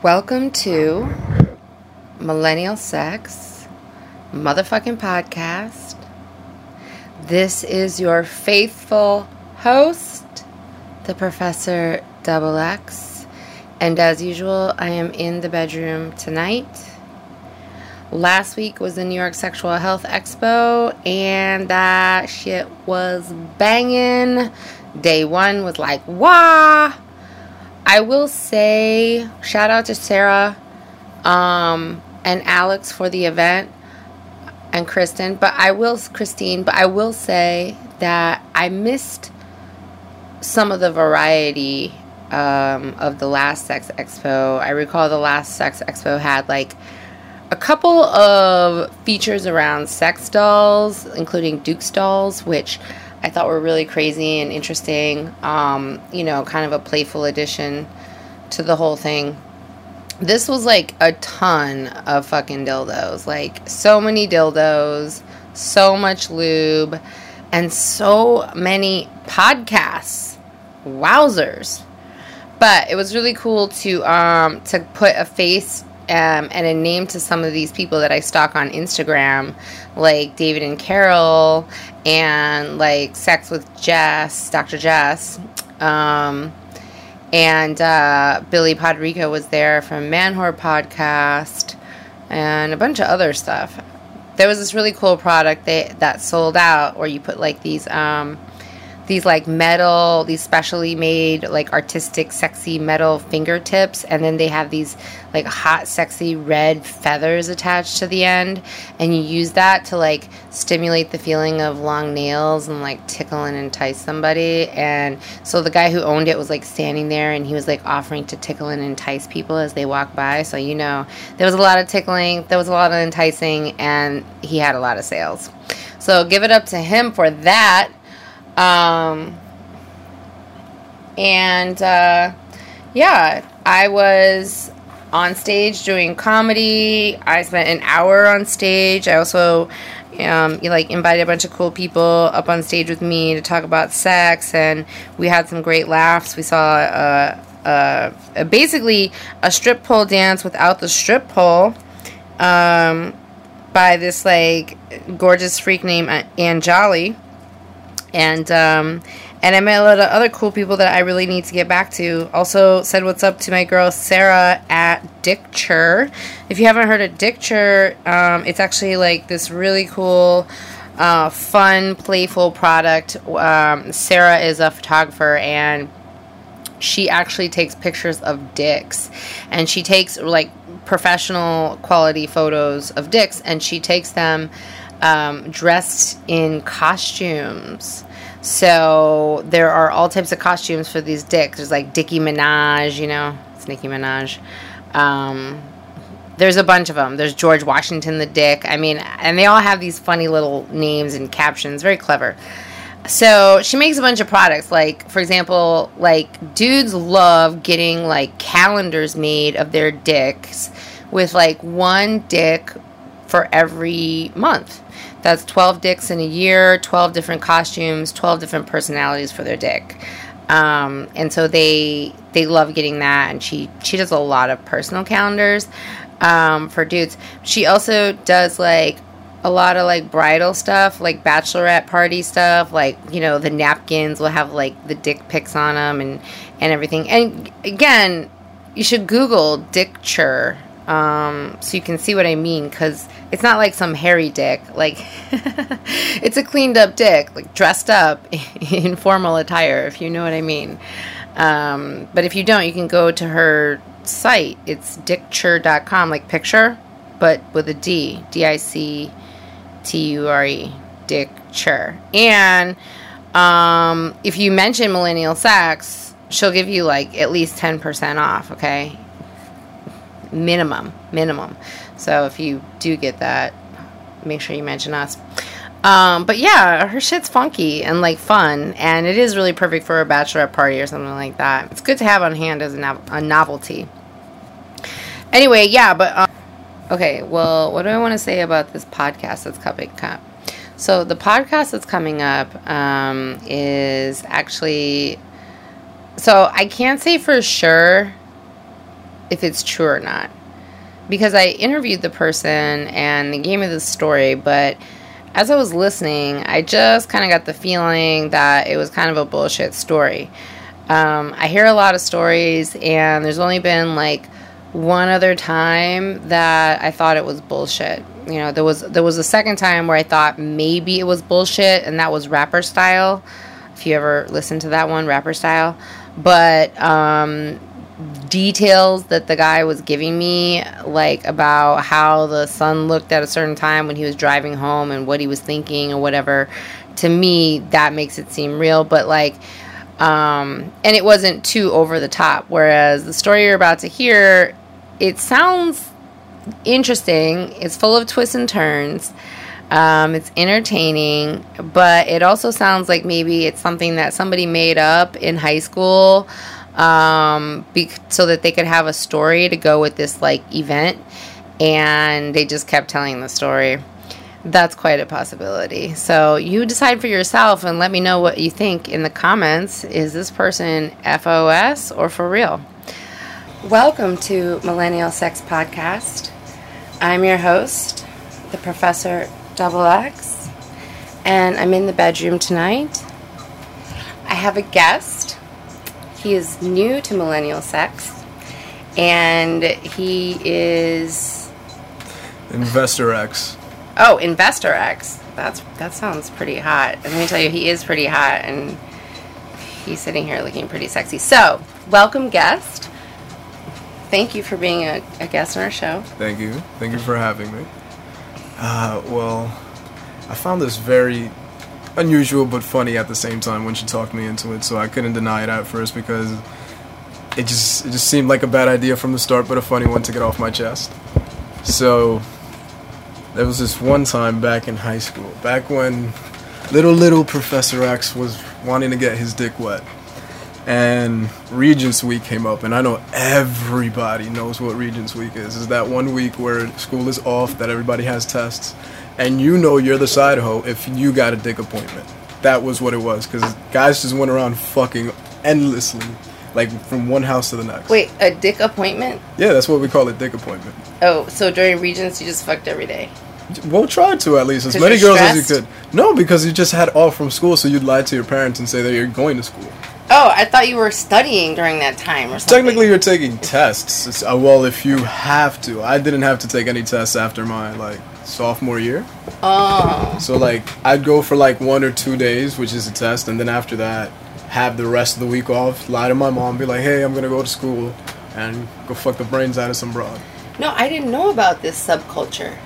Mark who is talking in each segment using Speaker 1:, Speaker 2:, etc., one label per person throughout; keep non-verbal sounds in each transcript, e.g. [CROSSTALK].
Speaker 1: Welcome to Millennial Sex Motherfucking Podcast. This is your faithful host, the Professor Double X. And as usual, I am in the bedroom tonight. Last week was the New York Sexual Health Expo, and that shit was banging. Day one was like, wah! I will say, shout out to Sarah um, and Alex for the event and Kristen, but I will, Christine, but I will say that I missed some of the variety um, of the last Sex Expo. I recall the last Sex Expo had like a couple of features around sex dolls, including Duke's dolls, which I thought were really crazy and interesting. Um, you know, kind of a playful addition to the whole thing. This was like a ton of fucking dildos. Like, so many dildos, so much lube, and so many podcasts. Wowzers. But it was really cool to um, to put a face um, and a name to some of these people that I stalk on Instagram, like David and Carol, and like Sex with Jess, Dr. Jess. Um, and uh, Billy Podrico was there from Manwhore Podcast, and a bunch of other stuff. There was this really cool product they, that sold out where you put like these um, these like metal, these specially made like artistic, sexy metal fingertips, and then they have these like hot, sexy red feathers attached to the end, and you use that to like stimulate the feeling of long nails and like tickle and entice somebody. And so the guy who owned it was like standing there, and he was like offering to tickle and entice people as they walk by. So you know, there was a lot of tickling, there was a lot of enticing, and he had a lot of sales. So give it up to him for that. Um, and uh, yeah, I was on stage doing comedy. I spent an hour on stage. I also um, like invited a bunch of cool people up on stage with me to talk about sex, and we had some great laughs. We saw uh, uh, basically a strip pole dance without the strip pole um, by this like gorgeous freak named Ann Jolly and um, and I met a lot of other cool people that I really need to get back to. Also said what's up to my girl Sarah at Dicture. If you haven't heard of Dicture, um, it's actually like this really cool. Uh, fun, playful product. Um, Sarah is a photographer and she actually takes pictures of dicks and she takes like professional quality photos of dicks and she takes them um, dressed in costumes. So there are all types of costumes for these dicks. There's like Dickie Minaj, you know, it's Nicki Minaj. Um, there's a bunch of them. There's George Washington the Dick. I mean, and they all have these funny little names and captions. Very clever. So she makes a bunch of products. Like, for example, like dudes love getting like calendars made of their dicks with like one dick for every month. That's 12 dicks in a year, 12 different costumes, 12 different personalities for their dick. Um, and so they they love getting that and she she does a lot of personal calendars um, for dudes. She also does like a lot of like bridal stuff, like bachelorette party stuff, like you know the napkins will have like the dick pics on them and and everything. And again, you should Google Dicture um, so you can see what I mean because it's not like some hairy dick. Like, [LAUGHS] it's a cleaned up dick, like dressed up [LAUGHS] in formal attire, if you know what I mean. Um, but if you don't, you can go to her site. It's dicture.com, like picture, but with a D. D I C T U R E. Dicture. And um, if you mention millennial sex, she'll give you like at least 10% off, okay? minimum, minimum. So if you do get that, make sure you mention us. Um, but yeah, her shit's funky and like fun, and it is really perfect for a bachelorette party or something like that. It's good to have on hand as a, no- a novelty. Anyway, yeah, but um, okay. Well, what do I want to say about this podcast that's coming up? So the podcast that's coming up um, is actually. So I can't say for sure if it's true or not. Because I interviewed the person and they gave me the story, but as I was listening, I just kind of got the feeling that it was kind of a bullshit story. Um, I hear a lot of stories, and there's only been like one other time that I thought it was bullshit. You know, there was there was a second time where I thought maybe it was bullshit, and that was rapper style. If you ever listened to that one, rapper style, but um, details that the guy was giving me, like about how the sun looked at a certain time when he was driving home and what he was thinking or whatever, to me that makes it seem real. But like. Um, and it wasn't too over the top. Whereas the story you're about to hear it sounds interesting. It's full of twists and turns. Um, it's entertaining, but it also sounds like maybe it's something that somebody made up in high school um, be- so that they could have a story to go with this like event, and they just kept telling the story. That's quite a possibility. So you decide for yourself and let me know what you think in the comments. Is this person FOS or for real? Welcome to Millennial Sex Podcast. I'm your host, the Professor Double X, and I'm in the bedroom tonight. I have a guest. He is new to Millennial Sex, and he is
Speaker 2: Investor X.
Speaker 1: oh Investor X. That's that sounds pretty hot. And let me tell you, he is pretty hot, and he's sitting here looking pretty sexy. So, welcome, guest thank you for being a, a, guest on our show.
Speaker 2: Thank you. Thank you for having me. Uh, well, I found this very unusual but funny at the same time when she talked me into it, so I couldn't deny it at first because it just it just seemed like a bad idea from the start, but a funny one to get off my chest. So there was this one time back in high school, back when little little Professor X was wanting to get his dick wet and Regents Week came up, and I know everybody knows what Regents Week is. Is that one week where school is off, that everybody has tests, and you know you're the side hoe if you got a dick appointment. That was what it was, because guys just went around fucking endlessly, like from one house to the next.
Speaker 1: Wait, a dick appointment?
Speaker 2: Yeah, that's what we call a dick appointment.
Speaker 1: Oh, so during Regents you just fucked every day?
Speaker 2: Well, try to at least as many girls stressed? as you could. No, because you just had off from school, so you'd lie to your parents and say that you're going to school.
Speaker 1: Oh, I thought you were studying during that time or something.
Speaker 2: Technically, you're taking tests. Uh, well, if you have to. I didn't have to take any tests after my like sophomore year.
Speaker 1: Oh.
Speaker 2: So like, I'd go for like one or two days, which is a test, and then after that, have the rest of the week off. Lie to my mom, be like, "Hey, I'm gonna go to school," and go fuck the brains out of some broad.
Speaker 1: No, I didn't know about this subculture.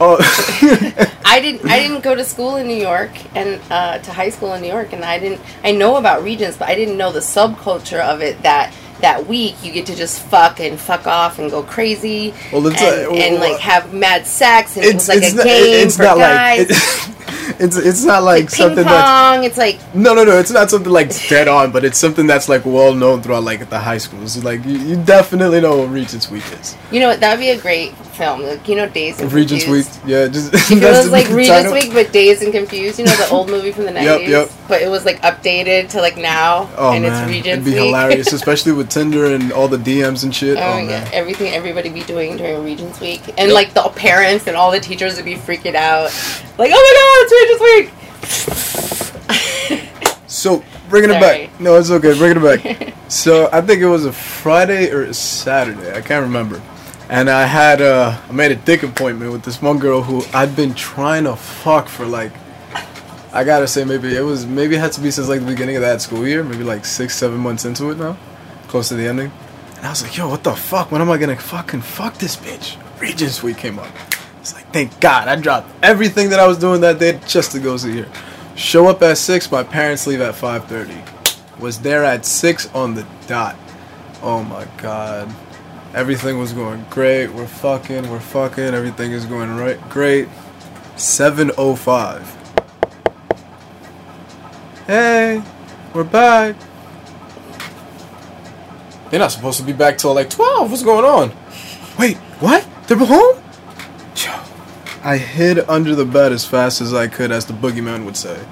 Speaker 2: Oh, [LAUGHS]
Speaker 1: I didn't. I didn't go to school in New York and uh, to high school in New York, and I didn't. I know about Regents, but I didn't know the subculture of it. That that week you get to just fuck and fuck off and go crazy, well, and, well, and, like have mad sex, and it was like a not, game for guys.
Speaker 2: Like, [LAUGHS] it's it's not like,
Speaker 1: like
Speaker 2: something
Speaker 1: that's it's like
Speaker 2: no no no it's not something like dead on but it's something that's like well known throughout like the high schools like you, you definitely know what Regents Week is
Speaker 1: you know what that would be a great film like, you know Dazed and
Speaker 2: Regents Confused. Week yeah just
Speaker 1: if it was [LAUGHS] like Regents Week but Dazed and Confused you know the [LAUGHS] old movie from the 90s
Speaker 2: yep, yep.
Speaker 1: but it was like updated to like now
Speaker 2: oh,
Speaker 1: and
Speaker 2: man.
Speaker 1: it's Regents
Speaker 2: it'd be
Speaker 1: Week.
Speaker 2: hilarious [LAUGHS] especially with Tinder and all the DMs and shit
Speaker 1: oh,
Speaker 2: oh man.
Speaker 1: God. everything everybody be doing during Regents Week and yep. like the parents and all the teachers would be freaking out like oh my god it's Regents Week
Speaker 2: so bringing it back. No, it's okay. Bringing it back. so I think it was a Friday or a Saturday. I can't remember. And I had uh, I made a dick appointment with this one girl who I'd been trying to fuck for like I gotta say maybe it was maybe it had to be since like the beginning of that school year, maybe like six, seven months into it now. Close to the ending. And I was like, yo, what the fuck? When am I gonna fucking fuck this bitch? Regents Week came up. It's like, thank God, I dropped everything that I was doing that day just to go see her. Show up at six. My parents leave at five thirty. Was there at six on the dot. Oh my God. Everything was going great. We're fucking. We're fucking. Everything is going right. Great. Seven oh five. Hey, we're back. They're not supposed to be back till like twelve. What's going on? Wait, what? They're home? I hid under the bed as fast as I could, as the boogeyman would say.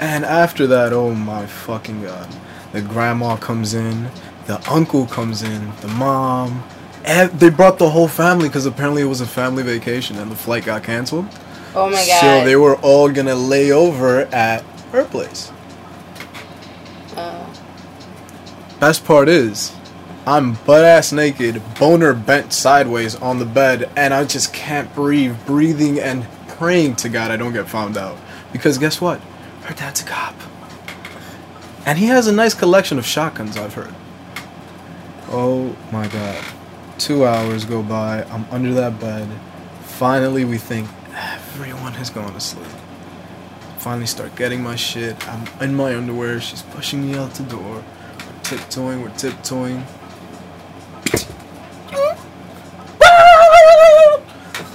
Speaker 2: And after that, oh my fucking god. The grandma comes in, the uncle comes in, the mom, And they brought the whole family because apparently it was a family vacation and the flight got canceled.
Speaker 1: Oh my god.
Speaker 2: So they were all gonna lay over at her place.
Speaker 1: Oh.
Speaker 2: Best part is, I'm butt ass naked, boner bent sideways on the bed, and I just can't breathe, breathing and praying to God I don't get found out. Because guess what? Her dad's a cop. And he has a nice collection of shotguns, I've heard. Oh my god. Two hours go by, I'm under that bed. Finally, we think everyone has gone to sleep. Finally, start getting my shit. I'm in my underwear, she's pushing me out the door. We're tiptoeing, we're tiptoeing.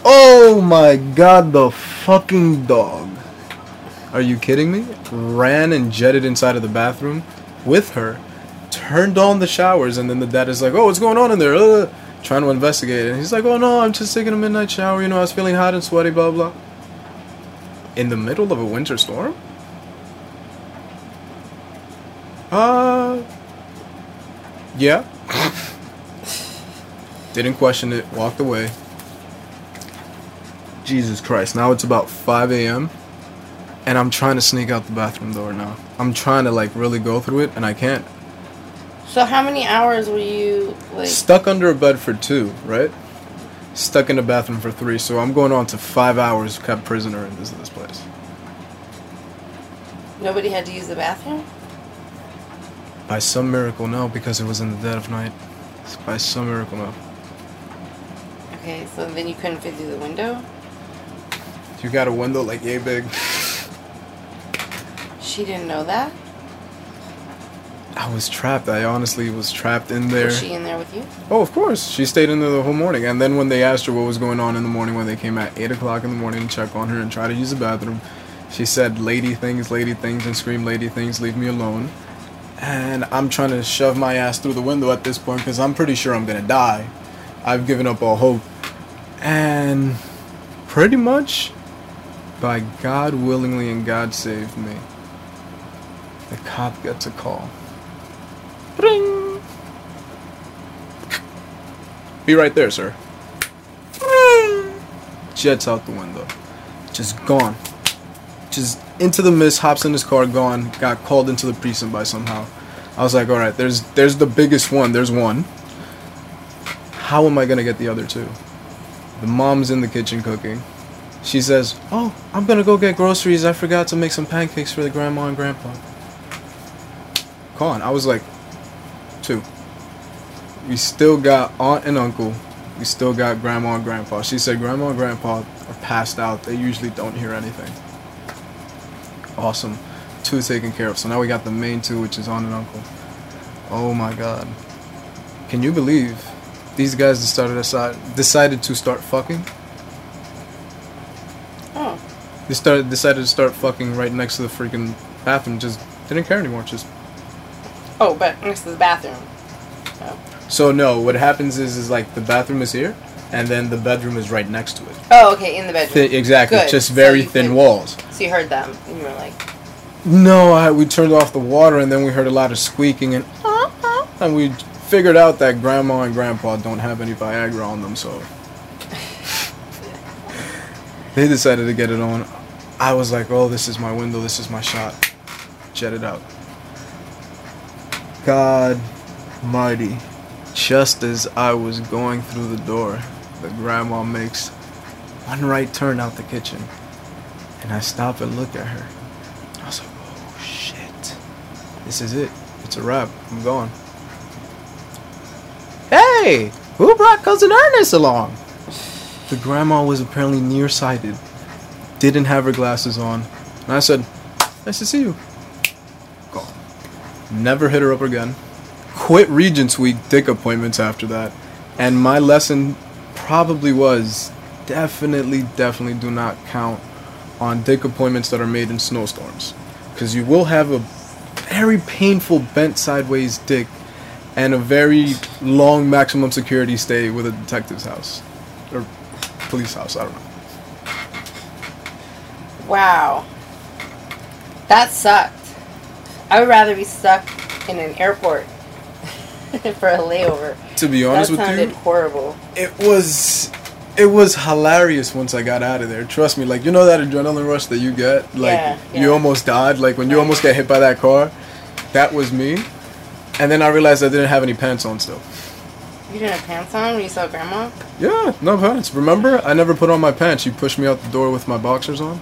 Speaker 2: Oh my god, the fucking dog. Are you kidding me? Ran and jetted inside of the bathroom with her, turned on the showers, and then the dad is like, Oh, what's going on in there? Uh, trying to investigate. And he's like, Oh no, I'm just taking a midnight shower. You know, I was feeling hot and sweaty, blah, blah. In the middle of a winter storm? Uh. Yeah. [LAUGHS] Didn't question it, walked away. Jesus Christ. Now it's about 5 a.m. And I'm trying to sneak out the bathroom door now. I'm trying to like really go through it and I can't.
Speaker 1: So how many hours were you like?
Speaker 2: Stuck under a bed for two, right? Stuck in the bathroom for three. So I'm going on to five hours kept prisoner in this, this place.
Speaker 1: Nobody had to use the bathroom.
Speaker 2: By some miracle, no, because it was in the dead of night. By some miracle, no.
Speaker 1: Okay, so then you couldn't fit through the window.
Speaker 2: You got a window like yay big.
Speaker 1: She didn't know that.
Speaker 2: I was trapped. I honestly was trapped in there.
Speaker 1: Was she in there with you?
Speaker 2: Oh, of course. She stayed in there the whole morning. And then when they asked her what was going on in the morning, when they came at 8 o'clock in the morning to check on her and try to use the bathroom, she said lady things, lady things, and screamed lady things, leave me alone. And I'm trying to shove my ass through the window at this point because I'm pretty sure I'm going to die. I've given up all hope. And pretty much, by God willingly and God saved me, the cop gets a call. Ring. Be right there, sir. Jets out the window. Just gone. Just into the mist, hops in his car, gone. Got called into the precinct by somehow. I was like, all right, there's there's the biggest one. There's one. How am I gonna get the other two? The mom's in the kitchen cooking. She says, "Oh, I'm gonna go get groceries. I forgot to make some pancakes for the grandma and grandpa." Con. I was like, two. We still got aunt and uncle. We still got grandma and grandpa. She said grandma and grandpa are passed out. They usually don't hear anything. Awesome. Two taken care of. So now we got the main two, which is aunt and uncle. Oh my god. Can you believe these guys decided decide, decided to start fucking?
Speaker 1: Oh.
Speaker 2: They started decided to start fucking right next to the freaking bathroom. Just didn't care anymore. Just
Speaker 1: Oh, but next to the bathroom. Oh.
Speaker 2: So no, what happens is is like the bathroom is here, and then the bedroom is right next to it.
Speaker 1: Oh, okay, in the bedroom.
Speaker 2: Thi- exactly,
Speaker 1: Good.
Speaker 2: just very
Speaker 1: you
Speaker 2: thin
Speaker 1: could-
Speaker 2: walls.
Speaker 1: So you heard them, and you were like,
Speaker 2: No, I, we turned off the water, and then we heard a lot of squeaking, and uh-huh. and we figured out that grandma and grandpa don't have any Viagra on them, so [LAUGHS] they decided to get it on. I was like, oh, this is my window, this is my shot. Jet it out. God mighty. Just as I was going through the door, the grandma makes one right turn out the kitchen. And I stop and look at her. I was like, oh shit. This is it. It's a wrap. I'm gone. Hey! Who brought Cousin Ernest along? The grandma was apparently nearsighted, didn't have her glasses on. And I said, Nice to see you. Never hit her up again. Quit Regents Week dick appointments after that. And my lesson probably was definitely, definitely do not count on dick appointments that are made in snowstorms. Because you will have a very painful bent sideways dick and a very long maximum security stay with a detective's house. Or police house, I don't know.
Speaker 1: wow. That sucked. I would rather be stuck in an airport. [LAUGHS] for a layover.
Speaker 2: To be honest
Speaker 1: that
Speaker 2: with
Speaker 1: sounded
Speaker 2: you,
Speaker 1: horrible.
Speaker 2: it was it was hilarious once I got out of there. Trust me, like you know that adrenaline rush that you get, like
Speaker 1: Yeah,
Speaker 2: you almost died, like when you almost get hit by that car. That was me. And then I realized I didn't have any pants on still.
Speaker 1: You didn't have pants on when you saw grandma?
Speaker 2: Yeah, no pants. Remember? I never put on my pants. You pushed me out the door with my boxers on.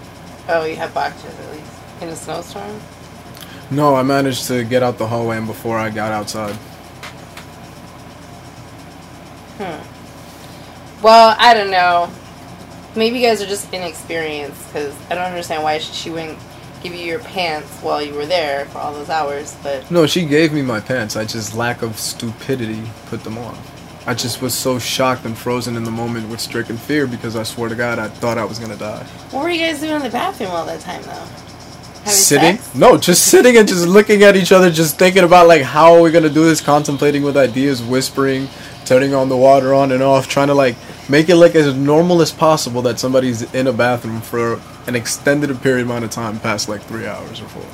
Speaker 1: Oh, you had boxers at least. In a snowstorm?
Speaker 2: No, I managed to get out the hallway and before I got outside. Hmm.
Speaker 1: Well, I don't know. Maybe you guys are just inexperienced because I don't understand why she she wouldn't give you your pants while you were there for all those hours. But
Speaker 2: No, she gave me my pants. I just lack of stupidity put them on. I just was so shocked and frozen in the moment with stricken fear because I swear to God I thought I was gonna die.
Speaker 1: what were you guys doing in the bathroom all that time though?
Speaker 2: Sitting?
Speaker 1: sex?
Speaker 2: No, just sitting and just looking at each other, just thinking about like how are we gonna do this, contemplating with ideas, whispering, turning on the water on and off, trying to like make it like as normal as possible that somebody's in a bathroom for an extended period amount of time, past like three hours or four.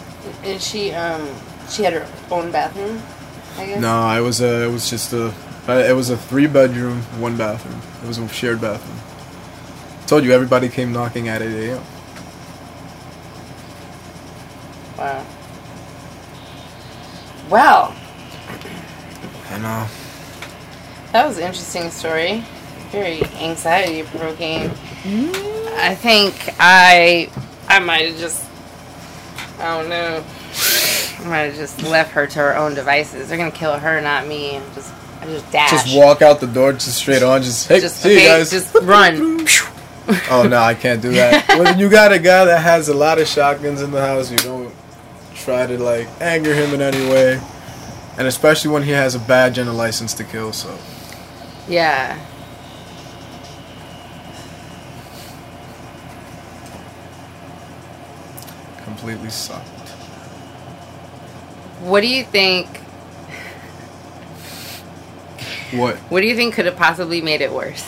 Speaker 1: And she um she had her own bathroom. I guess.
Speaker 2: No, it was a, it was just a, uh, it was a three bedroom, one bathroom. It was a shared bathroom. Told you everybody came knocking at 8 a.m.
Speaker 1: Wow. Well,
Speaker 2: I know.
Speaker 1: that was an interesting story. Very anxiety provoking. Mm. I think I I might have just I don't know. I might have just left her to her own devices. They're gonna kill her, not me. I'm just I just dash.
Speaker 2: Just walk out the door, just straight on, just hey,
Speaker 1: Just,
Speaker 2: see
Speaker 1: okay,
Speaker 2: you guys.
Speaker 1: just run. [LAUGHS]
Speaker 2: oh no, I can't do that. [LAUGHS] when you got a guy that has a lot of shotguns in the house, you don't try to like anger him in any way, and especially when he has a badge and a license to kill. So
Speaker 1: yeah.
Speaker 2: completely sucked.
Speaker 1: What do you think?
Speaker 2: What?
Speaker 1: What do you think could have possibly made it worse?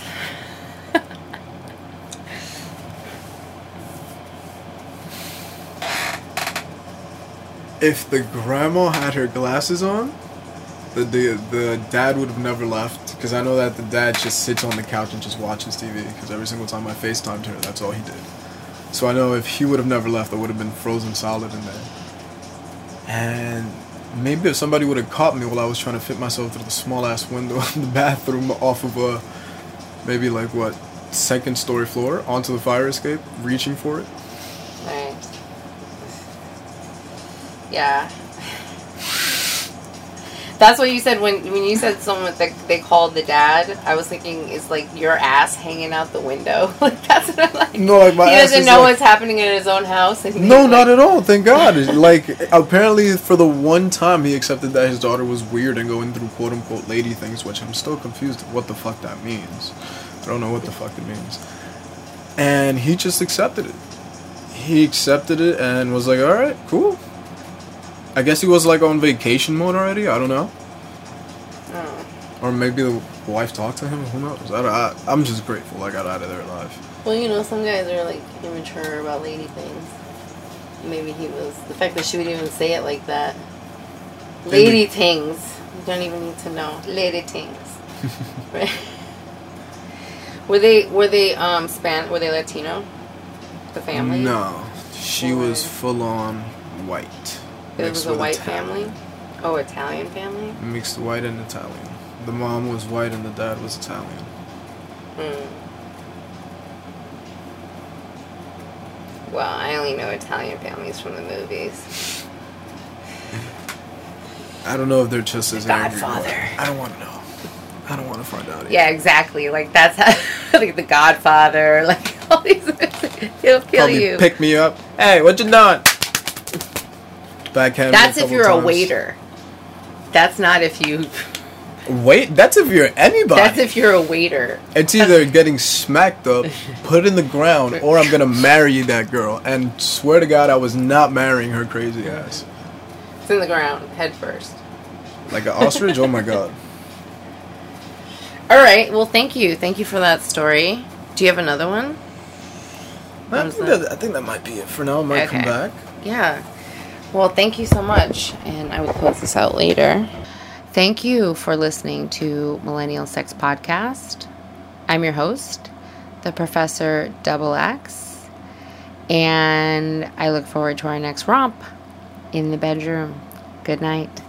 Speaker 2: If the grandma had her glasses on, the the, the dad would have never left. Because I know that the dad just sits on the couch and just watches TV. Because every single time I FaceTimed her, that's all he did. So I know if he would have never left, I would have been frozen solid in there. And maybe if somebody would have caught me while I was trying to fit myself through the small ass window [LAUGHS] in the bathroom off of a maybe like what second story floor onto the fire escape, reaching for it.
Speaker 1: Right. Yeah. That's what you said when when you said someone that they called the dad. I was thinking it's like your ass hanging out the window. [LAUGHS] like that's what I'm like.
Speaker 2: No, like my
Speaker 1: he doesn't know
Speaker 2: like-
Speaker 1: what's happening in his own house.
Speaker 2: No,
Speaker 1: like-
Speaker 2: not at all. Thank God. like apparently, for the one time he accepted that his daughter was weird and going through quote unquote lady things, which I'm still confused what the fuck that means. I don't know what the fuck it means. And he just accepted it. He accepted it and was like, "All right, cool." I guess he was like on vacation mode already. I don't know,
Speaker 1: Oh.
Speaker 2: or maybe the wife talked to him. Who knows? I, I, I'm just grateful I got out of there alive.
Speaker 1: Well, you know, some guys are like immature about lady things. Maybe he was. The fact that she would even say it like that.
Speaker 2: Maybe.
Speaker 1: Lady things. You don't even need to know. Lady things. [LAUGHS] right? Were they were they um span were they Latino? The family?
Speaker 2: No, she was full on white.
Speaker 1: It was a white
Speaker 2: Italian.
Speaker 1: family? Oh, Italian family?
Speaker 2: Mixed white and Italian. The mom was white and the dad was Italian.
Speaker 1: Hmm. Well, I only know Italian families from the movies. [LAUGHS]
Speaker 2: I don't know if they're just as angry.
Speaker 1: Godfather.
Speaker 2: I don't want to know. I don't want to find out.
Speaker 1: Yeah, exactly. Like that's how, [LAUGHS] like the Godfather, like [LAUGHS] all these. He'll kill
Speaker 2: Probably
Speaker 1: you.
Speaker 2: pick me up. Hey, what you doing? Backhand. me
Speaker 1: That's if you're a waiter. That's not if you.
Speaker 2: Wait, that's if you're anybody.
Speaker 1: That's if you're a waiter.
Speaker 2: It's either getting smacked up, [LAUGHS] put in the ground, or I'm gonna marry that girl. And swear to God, I was not marrying her crazy ass.
Speaker 1: It's in the ground, head first.
Speaker 2: Like an ostrich? oh my [LAUGHS] God.
Speaker 1: All right. Well, thank you. Thank you for that story. Do you have another one?
Speaker 2: I think,
Speaker 1: that?
Speaker 2: that, I think that might be it for now. I might come
Speaker 1: Okay.
Speaker 2: back.
Speaker 1: Yeah. Well, thank you so much, and I will close this out later. Thank you for listening to Millennial Sex Podcast. I'm your host, the Professor Double X, and I look forward to our next romp in the bedroom. Good night.